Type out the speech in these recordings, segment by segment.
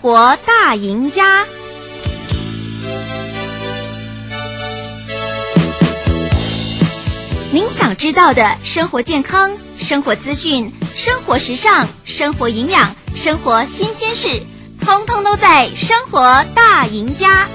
活大赢家》。您想知道的生活健康、生活资讯、生活时尚、生活营养、生活新鲜事，通通都在《生活大赢家》。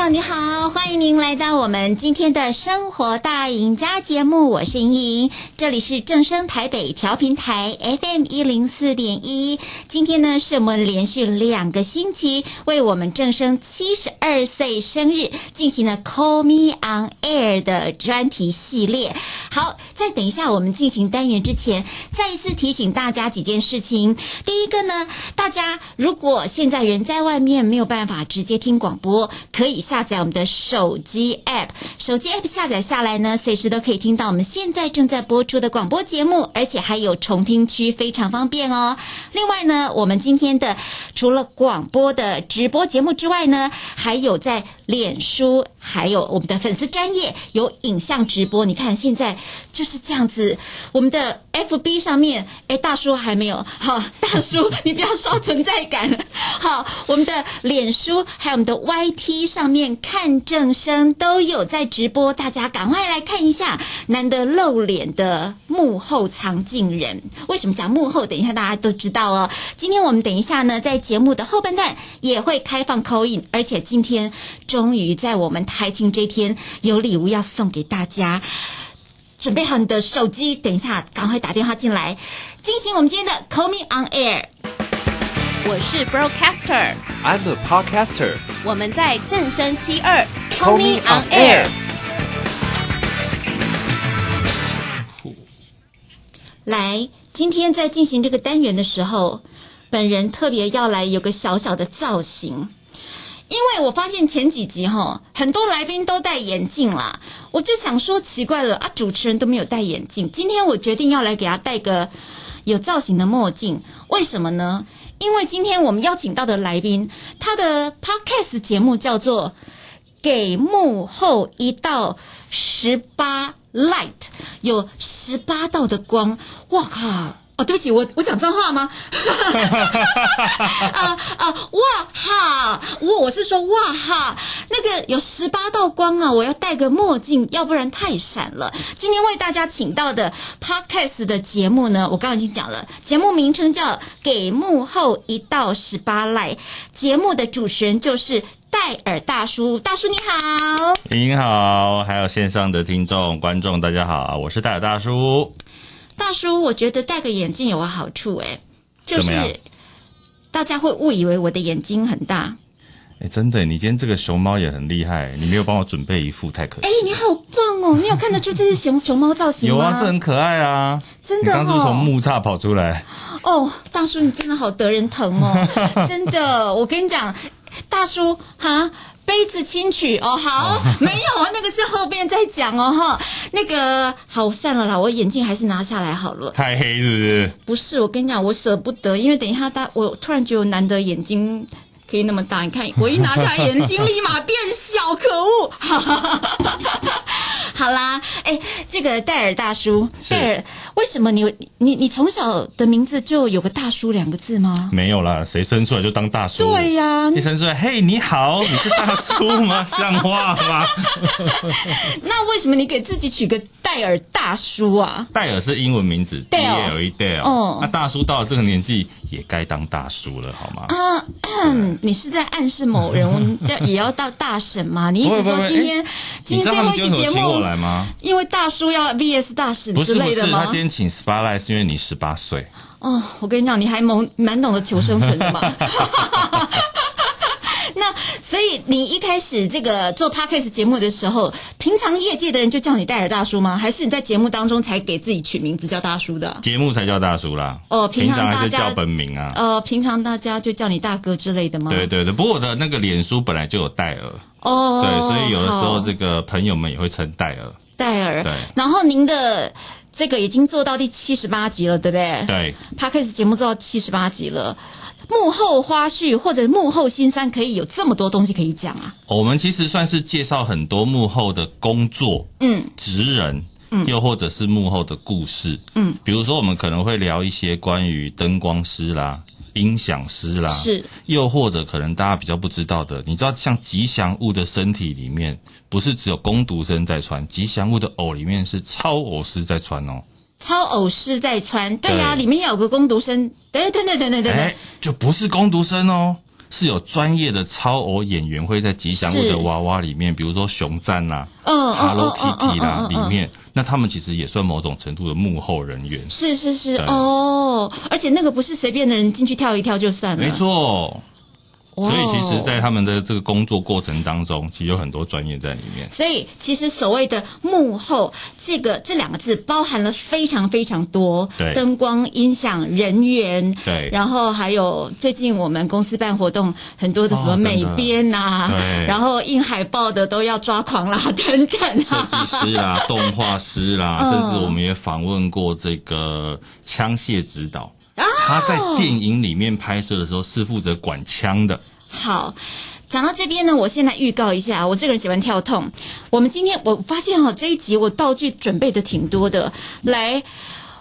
友，你好，欢迎您来到我们今天的生活大赢家节目，我是莹莹，这里是正声台北调频台 FM 一零四点一。今天呢，是我们连续两个星期为我们正声七十二岁生日进行了 Call Me On Air 的专题系列。好，在等一下我们进行单元之前，再一次提醒大家几件事情。第一个呢，大家如果现在人在外面没有办法直接听广播，可以。下载我们的手机 App，手机 App 下载下来呢，随时都可以听到我们现在正在播出的广播节目，而且还有重听区，非常方便哦。另外呢，我们今天的除了广播的直播节目之外呢，还有在脸书，还有我们的粉丝专页有影像直播。你看现在就是这样子，我们的 FB 上面，哎，大叔还没有，好，大叔 你不要刷存在感，好，我们的脸书还有我们的 YT 上。面看正声都有在直播，大家赶快来看一下，难得露脸的幕后藏镜人。为什么讲幕后？等一下大家都知道哦。今天我们等一下呢，在节目的后半段也会开放 call in，而且今天终于在我们台庆这天有礼物要送给大家，准备好你的手机，等一下赶快打电话进来，进行我们今天的 Call Me On Air。我是 Broadcaster，I'm a Podcaster。我们在正声七二，Call me on air。来，今天在进行这个单元的时候，本人特别要来有个小小的造型，因为我发现前几集哈，很多来宾都戴眼镜啦，我就想说奇怪了啊，主持人都没有戴眼镜，今天我决定要来给他戴个有造型的墨镜，为什么呢？因为今天我们邀请到的来宾，他的 podcast 节目叫做《给幕后一道十八 light》，有十八道的光，哇靠！哦，对不起，我我讲脏话吗？啊 啊，哇哈！我我是说哇哈，那个有十八道光啊，我要戴个墨镜，要不然太闪了。今天为大家请到的 Podcast 的节目呢，我刚刚已经讲了，节目名称叫《给幕后一道十八赖》，节目的主持人就是戴尔大叔，大叔你好，您好，还有线上的听众观众大家好，我是戴尔大叔。大叔，我觉得戴个眼镜有个好处，哎，就是大家会误以为我的眼睛很大。哎，真的，你今天这个熊猫也很厉害，你没有帮我准备一副，太可惜。哎，你好棒哦！你有看得出这是熊熊猫造型吗？有啊，这很可爱啊！真的，哦，刚是从木栅跑出来？哦，大叔，你真的好得人疼哦！真的，我跟你讲，大叔哈。杯子轻取哦，好，哦、没有，那个是后边再讲哦，哈，那个好，算了啦，我眼镜还是拿下来好了。太黑是不是？不是，我跟你讲，我舍不得，因为等一下大，我突然觉得我难得眼睛可以那么大，你看我一拿下来，眼睛立马变小，可恶！好啦，哎，这个戴尔大叔，戴尔，为什么你你你从小的名字就有个大叔两个字吗？没有啦，谁生出来就当大叔？对呀，你生出来，嘿，你好，你是大叔吗？像话吗？那为什么你给自己取个戴尔大叔啊？戴尔是英文名字，D L E Dale。哦，那大叔到了这个年纪也该当大叔了，好吗？啊，你是在暗示某人叫也要到大婶吗？你意思说今天今天最后一期节目？吗？因为大叔要 VS 大使之类的吗？不是不是，他今天请 spotlight 是因为你十八岁。哦，我跟你讲，你还蛮蛮懂得求生存的嘛。那所以你一开始这个做 podcast 节目的时候，平常业界的人就叫你戴尔大叔吗？还是你在节目当中才给自己取名字叫大叔的？节目才叫大叔啦。哦，平常，平常还是叫本名啊。呃，平常大家就叫你大哥之类的吗？对对对，不过我的那个脸书本来就有戴尔。哦，对，所以有的时候这个朋友们也会称戴尔。戴尔，对。然后您的这个已经做到第七十八集了，对不对？对。Podcast 节目做到七十八集了，幕后花絮或者幕后辛酸，可以有这么多东西可以讲啊。我们其实算是介绍很多幕后的工作，嗯，职人。嗯，又或者是幕后的故事，嗯，比如说我们可能会聊一些关于灯光师啦、音响师啦，是，又或者可能大家比较不知道的，你知道像吉祥物的身体里面，不是只有工读生在穿，吉祥物的偶里面是超偶师在穿哦，操偶师在穿，对呀、啊，里面有个工读生，对对对对对对对，就不是工读生哦。是有专业的超偶演员会在吉祥物的娃娃里面，比如说熊赞啦、啊、嗯，Hello Kitty 啦，里面，那他们其实也算某种程度的幕后人员。是是是哦，而且那个不是随便的人进去跳一跳就算了。没错。所以，其实，在他们的这个工作过程当中，其实有很多专业在里面。所以，其实所谓的幕后，这个这两个字包含了非常非常多，对，灯光、音响、人员，对，然后还有最近我们公司办活动，很多的什么美编啊，对，然后印海报的都要抓狂啦，等等，设计师啦、动画师啦，甚至我们也访问过这个枪械指导。他在电影里面拍摄的时候是负责管枪的。好，讲到这边呢，我先来预告一下，我这个人喜欢跳痛。我们今天我发现哈，这一集我道具准备的挺多的。来，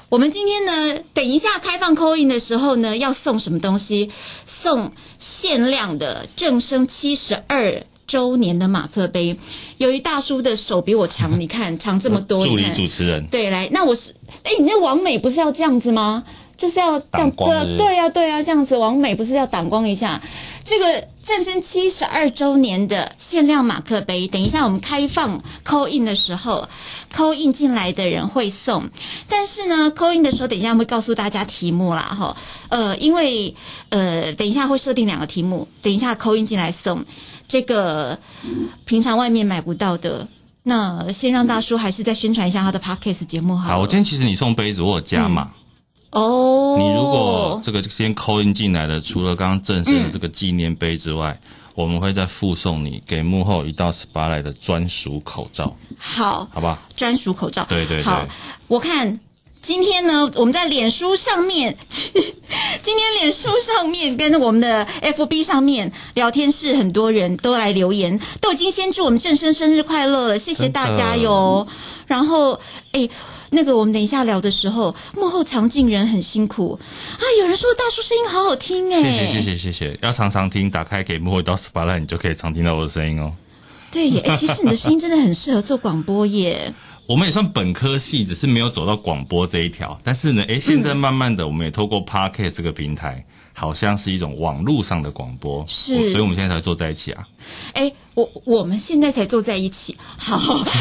我们今天呢，等一下开放 call in 的时候呢，要送什么东西？送限量的正生七十二周年的马克杯。由于大叔的手比我长，你看长这么多。助理主持人。对，来，那我是，哎，你那王美不是要这样子吗？就是要这样对啊，对呀，对呀，这样子王美不是要挡光一下？这个正声七十二周年的限量马克杯，等一下我们开放 call in 的时候，call in 进来的人会送。但是呢，call in 的时候，等一下会告诉大家题目啦，哈，呃，因为呃，等一下会设定两个题目，等一下 call in 进来送这个平常外面买不到的。那先让大叔还是再宣传一下他的 podcast 节目好。好，我今天其实你送杯子，我有加码。嗯哦，oh, 你如果这个先 call in 进来的，除了刚刚正式的这个纪念碑之外，嗯、我们会再附送你给幕后一道 spotlight 的专属口罩。好，好吧，专属口罩。对对对。好，我看今天呢，我们在脸书上面，今天脸书上面跟我们的 FB 上面聊天室，很多人都来留言，都已经先祝我们正生生日快乐了，谢谢大家哟。然后，哎。那个，我们等一下聊的时候，幕后藏镜人很辛苦啊！有人说大叔声音好好听哎，谢谢谢谢谢谢，要常常听，打开给幕后一道 spotlight，你就可以常听到我的声音哦。对耶，哎，其实你的声音真的很适合做广播耶。我们也算本科系，只是没有走到广播这一条，但是呢，哎，现在慢慢的，我们也透过 Podcast 这个平台，嗯、好像是一种网络上的广播，是，所以我们现在才坐在一起啊。哎。我我们现在才坐在一起，好，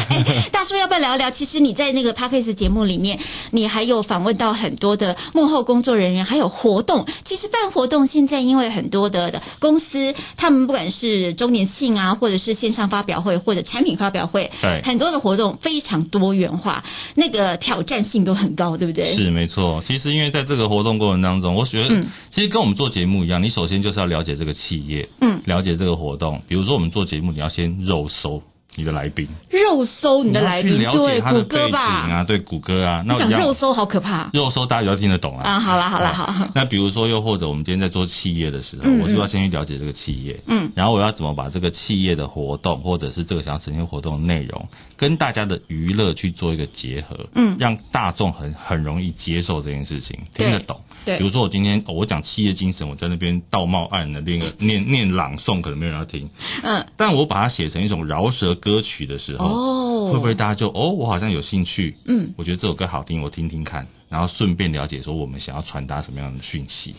哎，大叔要不要聊一聊？其实你在那个 Podcast 节目里面，你还有访问到很多的幕后工作人员，还有活动。其实办活动现在因为很多的的公司，他们不管是周年庆啊，或者是线上发表会，或者产品发表会，对，很多的活动非常多元化，那个挑战性都很高，对不对？是没错。其实因为在这个活动过程当中，我觉得其实跟我们做节目一样，你首先就是要了解这个企业，嗯，了解这个活动。比如说我们做节目。你要先肉搜你的来宾，肉搜你的来宾，对，谷歌吧，啊，对，谷歌啊。那讲肉搜好可怕，肉搜大家比较听得懂啊。啊，好了好了好。那比如说，又或者我们今天在做企业的时候，我是不是要先去了解这个企业？嗯，然后我要怎么把这个企业的活动，或者是这个想要呈现活动的内容，跟大家的娱乐去做一个结合，嗯，让大众很很容易接受这件事情，听得懂。对，比如说我今天我讲企业精神，我在那边道貌岸的 念念念朗诵，可能没有人要听。嗯，但我把它写成一种饶舌歌曲的时候，哦，会不会大家就哦，我好像有兴趣？嗯，我觉得这首歌好听，我听听看，然后顺便了解说我们想要传达什么样的讯息。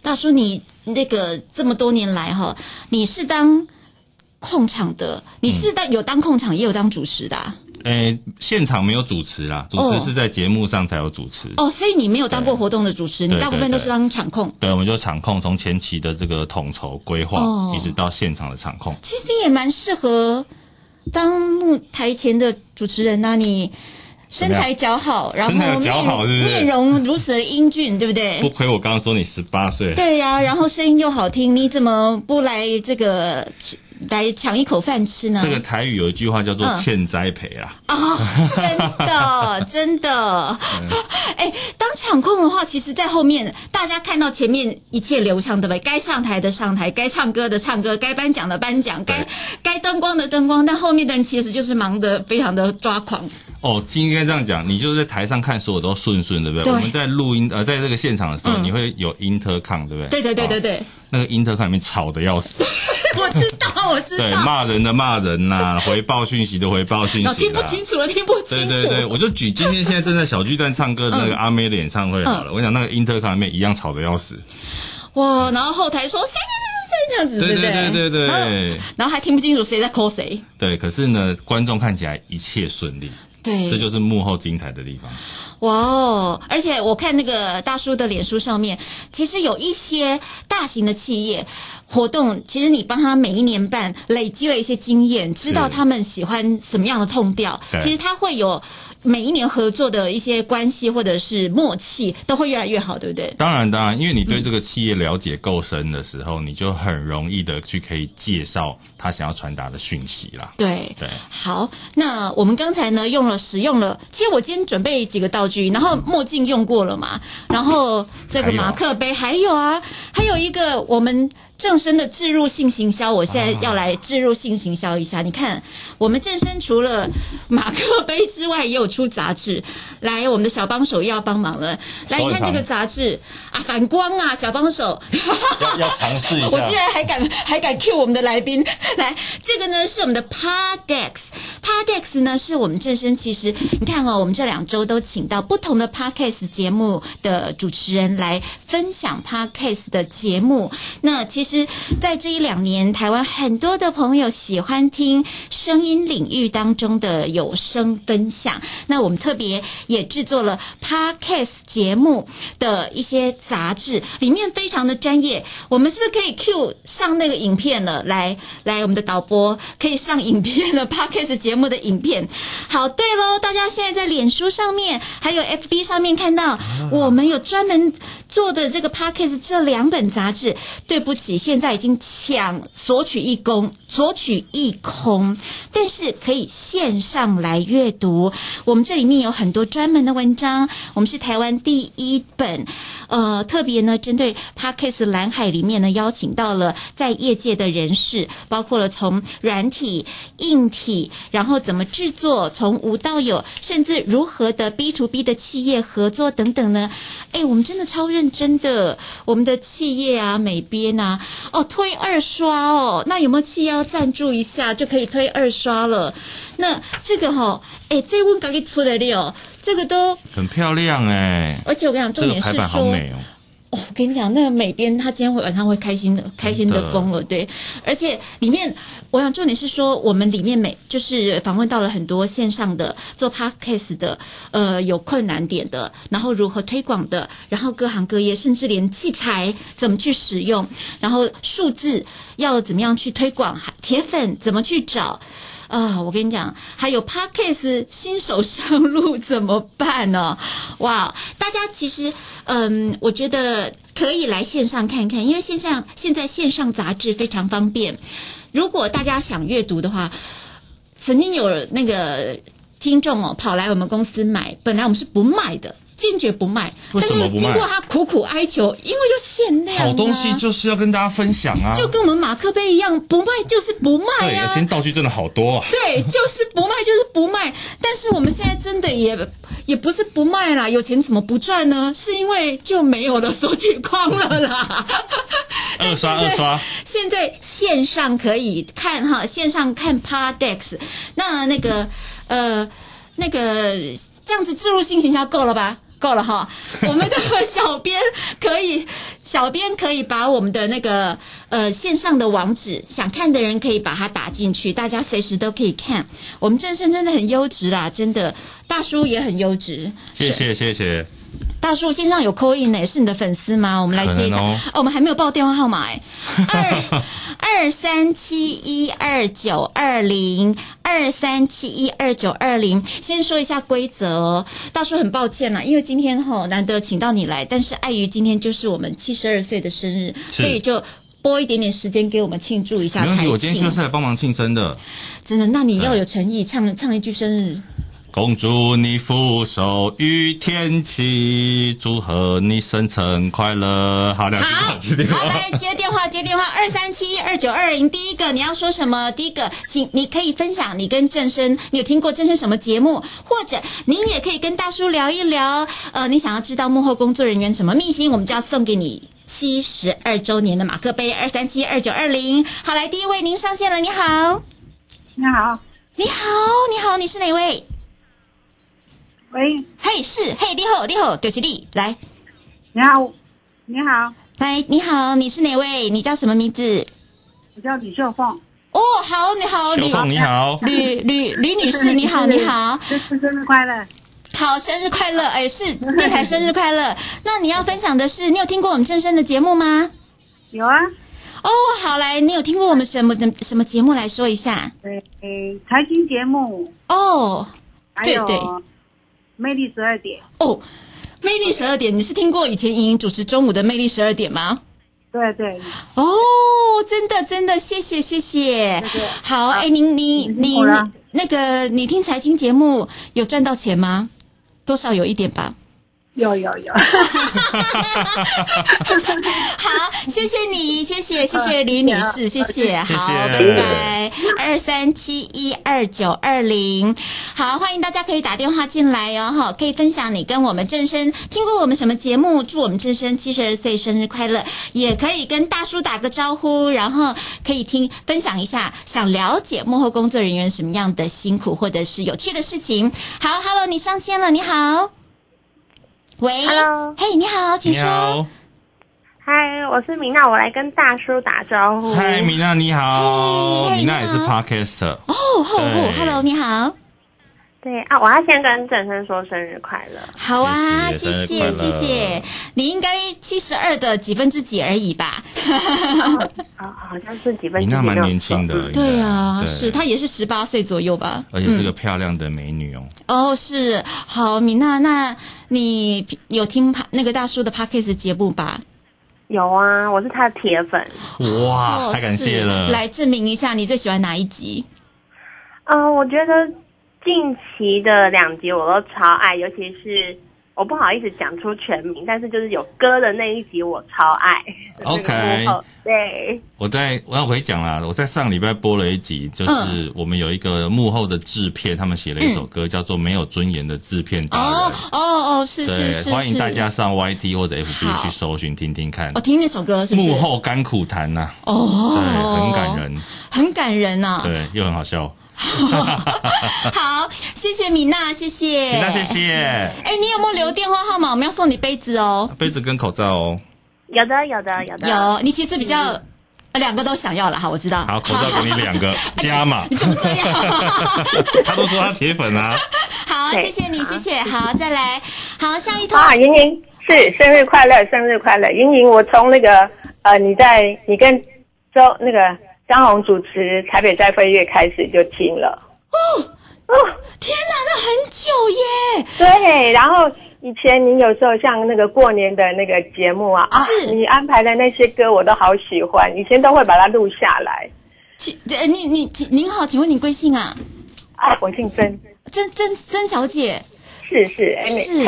大叔，你那个这么多年来哈，你是当控场的，你是当有当控场，也有当主持的啊。诶，现场没有主持啦，主持是在节目上才有主持。哦，所以你没有当过活动的主持，你大部分都是当场控。对，我们就场控，从前期的这个统筹规划，一直到现场的场控。其实你也蛮适合当幕台前的主持人呐，你身材姣好，然后面面容如此的英俊，对不对？不亏我刚刚说你十八岁。对呀，然后声音又好听，你怎么不来这个？来抢一口饭吃呢？这个台语有一句话叫做“欠栽培”啦。啊、嗯哦，真的，真的。哎、嗯，当场控的话，其实，在后面大家看到前面一切流畅，对不对？该上台的上台，该唱歌的唱歌，该颁奖的颁奖，该该灯光的灯光。但后面的人其实就是忙得非常的抓狂。哦，应该这样讲，你就是在台上看所有都顺顺，对不对？对。我们在录音呃，在这个现场的时候，嗯、你会有 intercom，对不对？对对对对对。哦、那个 intercom 里面吵得要死。我知道，我知道。对，骂人的骂人呐、啊，回报讯息的回报讯息、啊。听不清楚了，听不清楚。对对对，我就举今天现在正在小巨蛋唱歌的那个阿妹的演唱会好了。嗯、我想那个 intercom 里面一样吵得要死。哇，然后后台说谁谁谁谁这样子，对对对对对。然后还听不清楚谁在 call 谁。对，可是呢，观众看起来一切顺利。对，这就是幕后精彩的地方。哇哦！而且我看那个大叔的脸书上面，其实有一些大型的企业活动，其实你帮他每一年办，累积了一些经验，知道他们喜欢什么样的 tone 调，其实他会有。每一年合作的一些关系或者是默契都会越来越好，对不对？当然，当然，因为你对这个企业了解够深的时候，嗯、你就很容易的去可以介绍他想要传达的讯息啦。对对，好，那我们刚才呢用了使用了，其实我今天准备几个道具，然后墨镜用过了嘛，然后这个马克杯还有啊，还有一个我们。正身的置入性行销，我现在要来置入性行销一下。啊、你看，我们正身除了马克杯之外，也有出杂志。来，我们的小帮手又要帮忙了。来，你看这个杂志啊，反光啊，小帮手要要尝试一下。我居然还敢还敢 cue 我们的来宾来，这个呢是我们的 Podex，Podex 呢是我们正生。其实你看哦，我们这两周都请到不同的 Podcast 节目的主持人来分享 Podcast 的节目。那。其实，在这一两年，台湾很多的朋友喜欢听声音领域当中的有声分享。那我们特别也制作了 Podcast 节目的一些杂志，里面非常的专业。我们是不是可以 cue 上那个影片了？来来，我们的导播可以上影片了。Podcast 节目的影片。好，对喽，大家现在在脸书上面还有 FB 上面看到，我们有专门做的这个 Podcast 这两本杂志。对不起。现在已经抢索取一空，索取一空，但是可以线上来阅读。我们这里面有很多专门的文章，我们是台湾第一本，呃，特别呢针对 Podcast 蓝海里面呢邀请到了在业界的人士，包括了从软体、硬体，然后怎么制作，从无到有，甚至如何的 B to B 的企业合作等等呢？哎，我们真的超认真的，我们的企业啊，美编啊。哦，推二刷哦，那有没有企业要赞助一下就可以推二刷了？那这个哈、哎，这问刚给出来的哦，这个都很漂亮哎，而且我跟你讲，重点是说。美哦。哦，我跟你讲，那个美编他今天会晚上会开心的，开心的疯了，对。而且里面，我想重点是说，我们里面每就是访问到了很多线上的做 podcast 的，呃，有困难点的，然后如何推广的，然后各行各业，甚至连器材怎么去使用，然后数字要怎么样去推广，铁粉怎么去找。啊、我跟你讲，还有 Podcast 新手上路怎么办呢？哇，大家其实，嗯，我觉得可以来线上看看，因为线上现在线上杂志非常方便。如果大家想阅读的话，曾经有那个听众哦跑来我们公司买，本来我们是不卖的。坚决不卖，为什么不卖？但是经过他苦苦哀求，因为就限量、啊。好东西就是要跟大家分享啊！就跟我们马克杯一样，不卖就是不卖啊！对，今天道具真的好多啊！对，就是不卖就是不卖。但是我们现在真的也也不是不卖啦，有钱怎么不赚呢？是因为就没有了索取框了啦。二刷二刷，现在线上可以看哈，线上看 Podex。那那个呃，那个这样子置入性行销够了吧？够了哈，我们的小编可以，小编可以把我们的那个呃线上的网址，想看的人可以把它打进去，大家随时都可以看。我们正生真的很优质啦，真的，大叔也很优质。谢谢谢谢。大叔线上有 call in 呢，是你的粉丝吗？我们来接一下。哦，哦，我们还没有报电话号码哎，二二三七一二九二零二三七一二九二零。先说一下规则哦，大叔很抱歉啦，因为今天哈难得请到你来，但是碍于今天就是我们七十二岁的生日，所以就拨一点点时间给我们庆祝一下。没问题，我今天就是来帮忙庆生的。真的？那你要有诚意，唱唱一句生日。恭祝你福寿与天齐，祝贺你生辰快乐。好，两句话接电话。好，来接电话，接电话，二三七二九二零。第一个你要说什么？第一个，请你可以分享你跟郑生，你有听过郑生什么节目？或者您也可以跟大叔聊一聊。呃，你想要知道幕后工作人员什么秘辛，我们就要送给你七十二周年的马克杯。二三七二九二零。好，来第一位，您上线了。你好，你好，你好，你好，你是哪位？喂，嘿，是，嘿，你好，你好，就是你，来，你好，你好，来，你好，你是哪位？你叫什么名字？我叫李秀凤。哦，好，你好，秀凤，你好，吕吕吕女士，你好，你好，生日快乐，好，生日快乐，哎，是电台生日快乐。那你要分享的是，你有听过我们正生的节目吗？有啊。哦，好，来，你有听过我们什么的什么节目？来说一下。对，财经节目。哦，对对。魅力十二点哦，魅力十二点，你是听过以前莹莹主持中午的魅力十二点吗？对对。哦，真的真的，谢谢谢谢。对对好，哎，您你你那个你听财经节目有赚到钱吗？多少有一点吧。有有有，好，谢谢你，谢谢谢谢李女士，谢谢，好，拜拜，二三七一二九二零，好，欢迎大家可以打电话进来哦，哈，可以分享你跟我们正生听过我们什么节目，祝我们正生七十二岁生日快乐，也可以跟大叔打个招呼，然后可以听分享一下，想了解幕后工作人员什么样的辛苦或者是有趣的事情。好，Hello，你上线了，你好。喂，Hello，嘿，你好，请说。嗨，我是米娜，我来跟大叔打招呼。嗨，米娜，你好，米娜也是 Podcaster。哦，好，Hello，你好。对啊，我要先跟正声说生日快乐。好啊，谢谢谢谢。你应该七十二的几分之几而已吧？啊，好像是几分之几。米娜蛮年轻的。对啊，是她也是十八岁左右吧？而且是个漂亮的美女哦。哦，是好，米娜，那你有听那个大叔的 Podcast 节目吧？有啊，我是他的铁粉。哇，太感谢了！来证明一下，你最喜欢哪一集？啊，我觉得。近期的两集我都超爱，尤其是我不好意思讲出全名，但是就是有歌的那一集我超爱。OK，对，我在我要回讲啦，我在上礼拜播了一集，就是我们有一个幕后的制片，他们写了一首歌，叫做《没有尊严的制片大人》。哦哦哦，是是是，欢迎大家上 YT 或者 FB 去搜寻听听看。我听那首歌是幕后甘苦谈呐，哦，对，很感人，很感人呐，对，又很好笑。好，谢谢米娜，谢谢米娜，谢谢。哎，你有没有留电话号码？我们要送你杯子哦，杯子跟口罩哦。有的，有的，有的。有，你其实比较两个都想要了哈，我知道。好，口罩给你两个，加嘛。你怎么这样？他都说他铁粉啊。好，谢谢你，谢谢。好，再来。好，下一通。啊，莹莹是生日快乐，生日快乐，莹莹，我从那个呃，你在你跟周那个。张红主持台北在飞跃开始就听了哦哦，天哪，那很久耶！对，然后以前你有时候像那个过年的那个节目啊，是啊，你安排的那些歌我都好喜欢，以前都会把它录下来。请，你你您好，请问你贵姓啊？啊，我姓曾，曾曾曾小姐，是是是。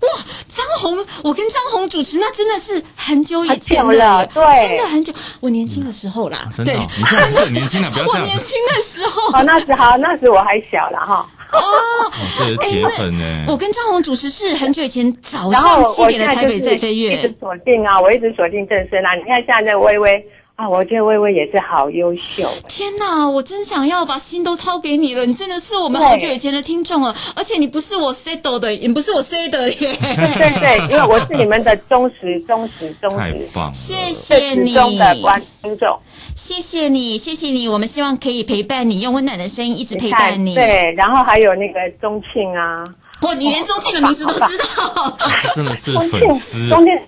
哇，张红，我跟张红主持那真的是很久以前了，对，真的很久。我年轻的时候啦，真的，你现在很年轻了，不要这样。我年轻的时候，哦，那时好，那时我还小了哈。哦，这是铁粉呢。我跟张红主持是很久以前早上七点的台北在飞跃，一直锁定啊，我一直锁定正声啊。你看现在微微。啊，我觉得薇薇也是好优秀。天哪，我真想要把心都掏给你了，你真的是我们好久以前的听众了，而且你不是我 say 的，也不是我 s e d 的耶。对对，因为我是你们的忠实、忠实、忠实。太棒了！谢谢你，忠的观听众。谢谢你，谢谢你，我们希望可以陪伴你，用温暖的声音一直陪伴你。对，然后还有那个钟庆啊，哇，你连钟庆的名字都知道，真的是粉丝。钟庆。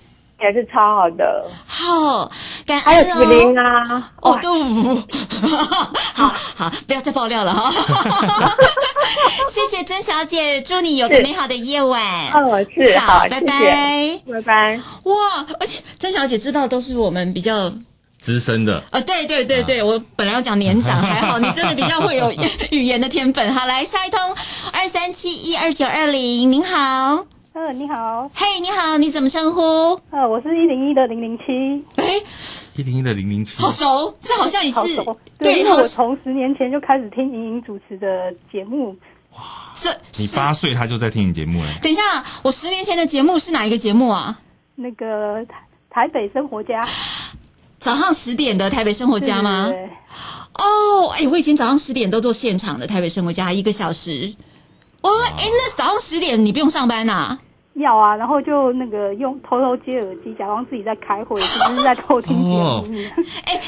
也是超好的，好，感恩哦。还有子琳啊，哦，都 好好，不要再爆料了哈。谢谢曾小姐，祝你有个美好的夜晚。哦，是，好，拜拜，拜拜。哇，而且曾小姐知道都是我们比较资深的。啊，对对对对，啊、我本来要讲年长，还好你真的比较会有语言的天分。好，来下一通二三七一二九二零，您好。呃，你好。嘿，你好，你怎么称呼？呃，我是一零一的零零七。哎，一零一的零零七，好熟，这好像也是。对，因为我从十年前就开始听莹莹主持的节目。哇，这你八岁他就在听你节目了。等一下，我十年前的节目是哪一个节目啊？那个台北生活家，早上十点的台北生活家吗？对。哦，哎，我以前早上十点都做现场的台北生活家，一个小时。哇，哎，那早上十点你不用上班呐、啊？要啊，然后就那个用偷偷接耳机，假装自己在开会，其实是在偷听节目。哎、哦，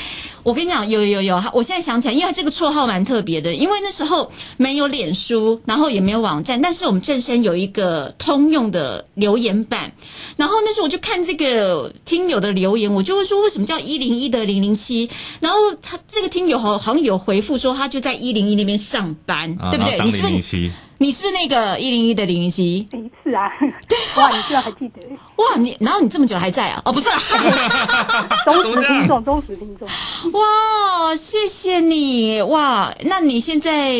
我跟你讲，有有有，我现在想起来，因为他这个绰号蛮特别的，因为那时候没有脸书，然后也没有网站，但是我们正身有一个通用的留言板，然后那时候我就看这个听友的留言，我就会说，为什么叫一零一的零零七？然后他这个听友好好像有回复说，他就在一零一那边上班，啊、对不对？你是不是？你是不是那个一零一的林云熙？哎，是啊。对，哇，你居然还记得？哇，你然后你这么久还在啊？哦，不是啦，忠实听众，忠实听众。哇，谢谢你哇！那你现在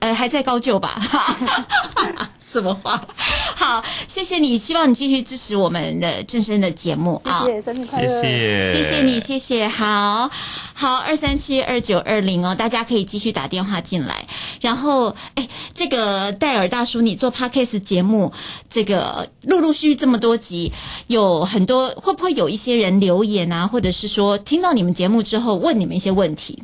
呃还在高就吧？什么话？好，谢谢你，希望你继续支持我们的正声的节目啊！谢谢，生日快乐！谢谢，谢谢你，谢谢。好好，二三七二九二零哦，大家可以继续打电话进来。然后，哎，这个戴尔大叔，你做 Podcast 节目，这个陆陆续续这么多集，有很多会不会有一些人留言啊，或者是说听到你们节目之后问你们一些问题？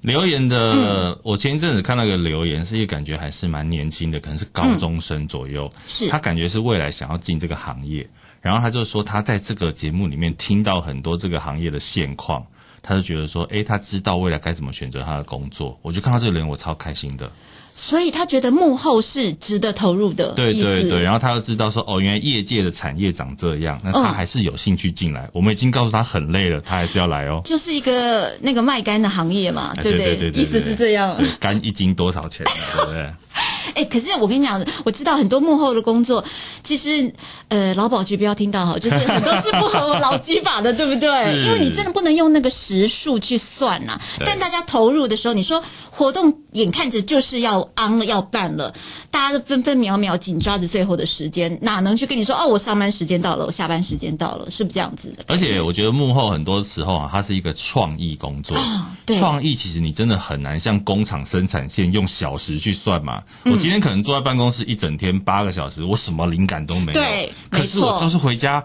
留言的，嗯、我前一阵子看到一个留言，是一个感觉还是蛮年轻的，可能是高中生左右。嗯、是他感觉是未来想要进这个行业，然后他就说他在这个节目里面听到很多这个行业的现况，他就觉得说，诶，他知道未来该怎么选择他的工作。我就看到这个留言，我超开心的。所以他觉得幕后是值得投入的，对对对。然后他又知道说，哦，原来业界的产业长这样，那他还是有兴趣进来。嗯、我们已经告诉他很累了，他还是要来哦。就是一个那个卖肝的行业嘛，对不对？对对对对，意思是这样。肝一斤多少钱？对不对？哎，可是我跟你讲，我知道很多幕后的工作，其实呃，劳保局不要听到哈，就是 很多是不合劳基法的，对不对？因为你真的不能用那个时数去算呐、啊。但大家投入的时候，你说活动眼看着就是要 on 了，要办了，大家都分分秒秒紧抓着最后的时间，哪能去跟你说哦，我上班时间到了，我下班时间到了，是不是这样子的？而且我觉得幕后很多时候啊，它是一个创意工作，哦、创意其实你真的很难像工厂生产线用小时去算嘛。嗯今天可能坐在办公室一整天八个小时，我什么灵感都没有。对，可是我就是回家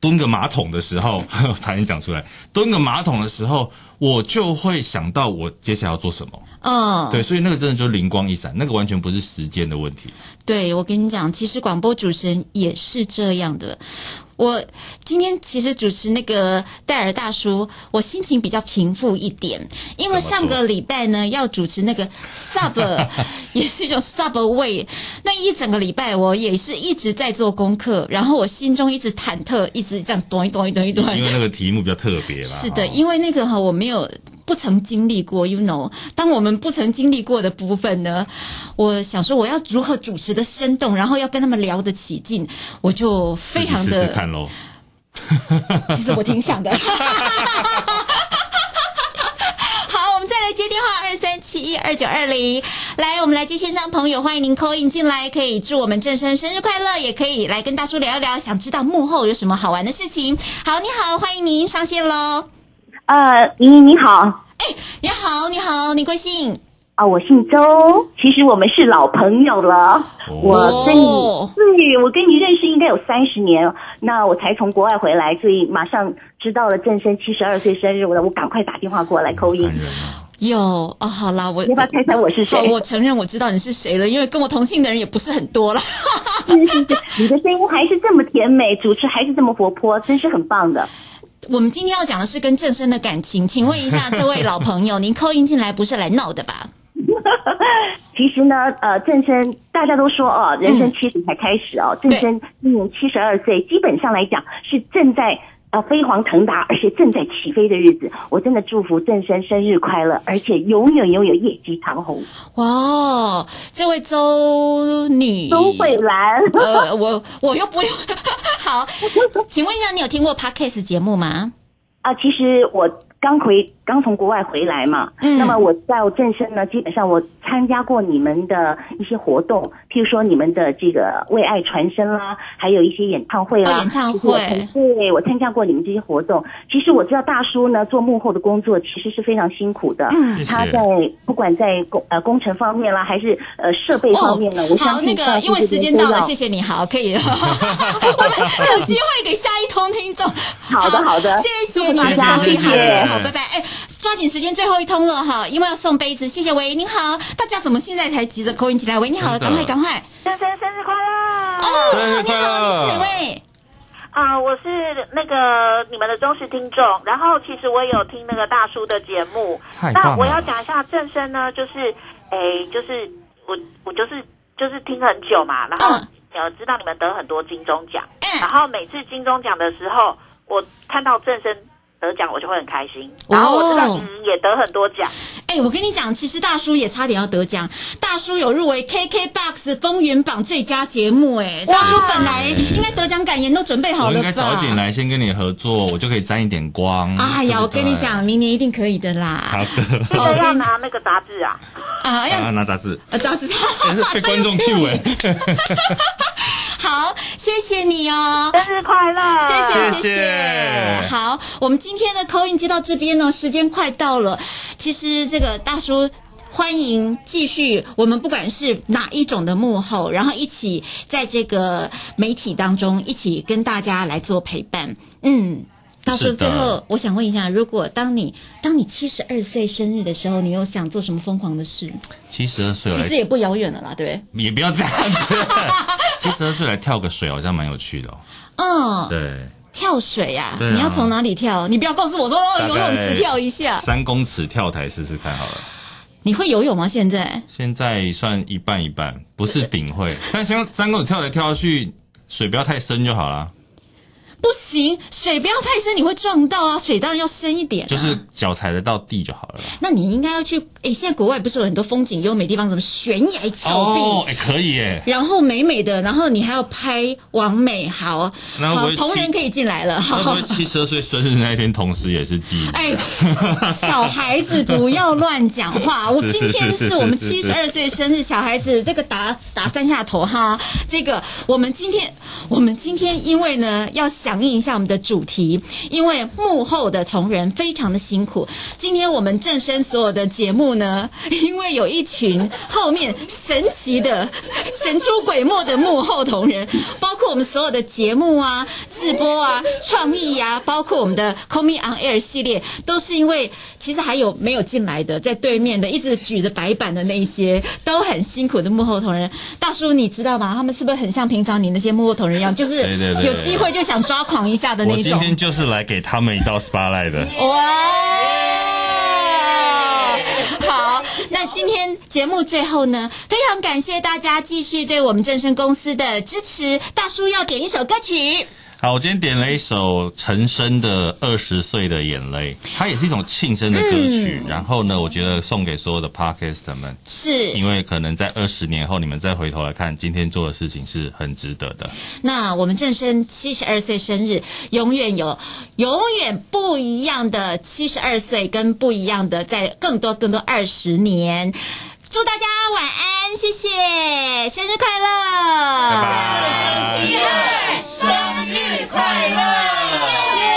蹲个马桶的时候，才能讲出来。蹲个马桶的时候，我就会想到我接下来要做什么。嗯，对，所以那个真的就灵光一闪，那个完全不是时间的问题。对，我跟你讲，其实广播主持人也是这样的。我今天其实主持那个戴尔大叔，我心情比较平复一点，因为上个礼拜呢要主持那个 sub，也是一种 subway，那一整个礼拜我也是一直在做功课，然后我心中一直忐忑，一直这样咚一咚一咚一咚。因为那个题目比较特别啦。是的，因为那个哈我没有。不曾经历过，you know，当我们不曾经历过的部分呢，我想说我要如何主持的生动，然后要跟他们聊得起劲，我就非常的试试看喽。其实我挺想的。好，我们再来接电话，二三七一二九二零，来，我们来接线上朋友，欢迎您 call in 进来，可以祝我们正生生日快乐，也可以来跟大叔聊一聊，想知道幕后有什么好玩的事情。好，你好，欢迎您上线喽。呃，莹莹你好，哎，你好，你好，你贵姓？啊，我姓周，其实我们是老朋友了。哦、我跟你，对，我跟你认识应该有三十年，那我才从国外回来，所以马上知道了正生七十二岁生日，我我赶快打电话过来扣音。有哦，好啦，我要不要猜猜我是谁？我承认我知道你是谁了，因为跟我同姓的人也不是很多了。是是是，你的声音还是这么甜美，主持还是这么活泼，真是很棒的。我们今天要讲的是跟正生的感情，请问一下 这位老朋友，您 call in 进来不是来闹的吧？其实呢，呃，正生大家都说哦，人生七十才开始哦，嗯、正声今年七十二岁，基本上来讲是正在呃飞黄腾达，而且正在起飞的日子。我真的祝福郑生生日快乐，而且永远拥有业绩长虹。哇，这位周女周慧兰，呃，我我又不用。好，请问一下，你有听过 Podcast 节目吗？啊，其实我刚回刚从国外回来嘛，嗯，那么我在正声呢，基本上我参加过你们的一些活动，譬如说你们的这个为爱传声啦，还有一些演唱会啦，哦、演唱会，对，我参加过你们这些活动。其实我知道大叔呢做幕后的工作其实是非常辛苦的，嗯，他在不管在工呃工程方面啦，还是呃设备方面呢，哦、我相信好，那个因为时间到了，谢谢你好，可以了，我们 有机会给下一通听众，好的好的，谢谢大家，谢谢。好，拜拜！哎，抓紧时间，最后一通了哈，因为要送杯子。谢谢喂，您好，大家怎么现在才急着扣音进来？喂，你好，赶快赶快！先生生日快乐！哦，你好，你是哪位？啊，我是那个你们的忠实听众。然后其实我有听那个大叔的节目。那我要讲一下正身呢，就是哎，就是我我就是就是听很久嘛，然后呃知道你们得很多金钟奖，然后每次金钟奖的时候，我看到正声。得奖我就会很开心，然后我知道你也得很多奖。哎、哦欸，我跟你讲，其实大叔也差点要得奖，大叔有入围 KKBOX 风云榜最佳节目。哎，大叔本来应该得奖感言都准备好了吧？我应该早一点来，先跟你合作，我就可以沾一点光。哎呀，我跟你讲，明年一定可以的啦。好的，我要拿那个杂志啊啊，要拿杂志啊，杂志被观众 Q 哎。好，谢谢你哦，生日快乐！谢谢谢谢。好，我们今天的 call in 接到这边呢，时间快到了。其实这个大叔欢迎继续，我们不管是哪一种的幕后，然后一起在这个媒体当中一起跟大家来做陪伴。嗯。大叔，最后我想问一下，如果当你当你七十二岁生日的时候，你又想做什么疯狂的事？七十二岁，其实也不遥远了啦，对不对？也不要这样子，七十二岁来跳个水，好像蛮有趣的哦。嗯，对，跳水呀、啊啊，你要从哪里跳？你不要告诉我说游泳池跳一下，三公尺跳台试试看好了。你会游泳吗？现在？现在算一半一半，不是顶会，但希望三公尺跳台跳下去，水不要太深就好了。不行，水不要太深，你会撞到啊！水当然要深一点，啊，就是脚踩得到地就好了。那你应该要去，哎，现在国外不是有很多风景优美地方，什么悬崖峭壁，哦，哎，可以哎。然后美美的，然后你还要拍完美，好，好，同仁可以进来了。好，七十二岁生日那一天，同时也是记忆。哎，小孩子不要乱讲话。我今天是我们七十二岁生日，小孩子这个打打三下头哈。这个我们今天，我们今天因为呢要想。响应一下我们的主题，因为幕后的同仁非常的辛苦。今天我们正身所有的节目呢，因为有一群后面神奇的、神出鬼没的幕后同仁，包括我们所有的节目啊、直播啊、创意啊，包括我们的 Call Me On Air 系列，都是因为其实还有没有进来的，在对面的一直举着白板的那些都很辛苦的幕后同仁。大叔，你知道吗？他们是不是很像平常你那些幕后同仁一样，就是有机会就想抓。狂一下的那种，我今天就是来给他们一道 spotlight 的。哇！好，那今天节目最后呢，非常感谢大家继续对我们正声公司的支持。大叔要点一首歌曲。好，我今天点了一首陈升的《二十岁的眼泪》，它也是一种庆生的歌曲。嗯、然后呢，我觉得送给所有的 Podcast 们，是因为可能在二十年后，你们再回头来看今天做的事情是很值得的。那我们正生七十二岁生日，永远有永远不一样的七十二岁，跟不一样的在更多更多二十年。祝大家晚安，谢谢，生日快乐，拜拜，生日快乐，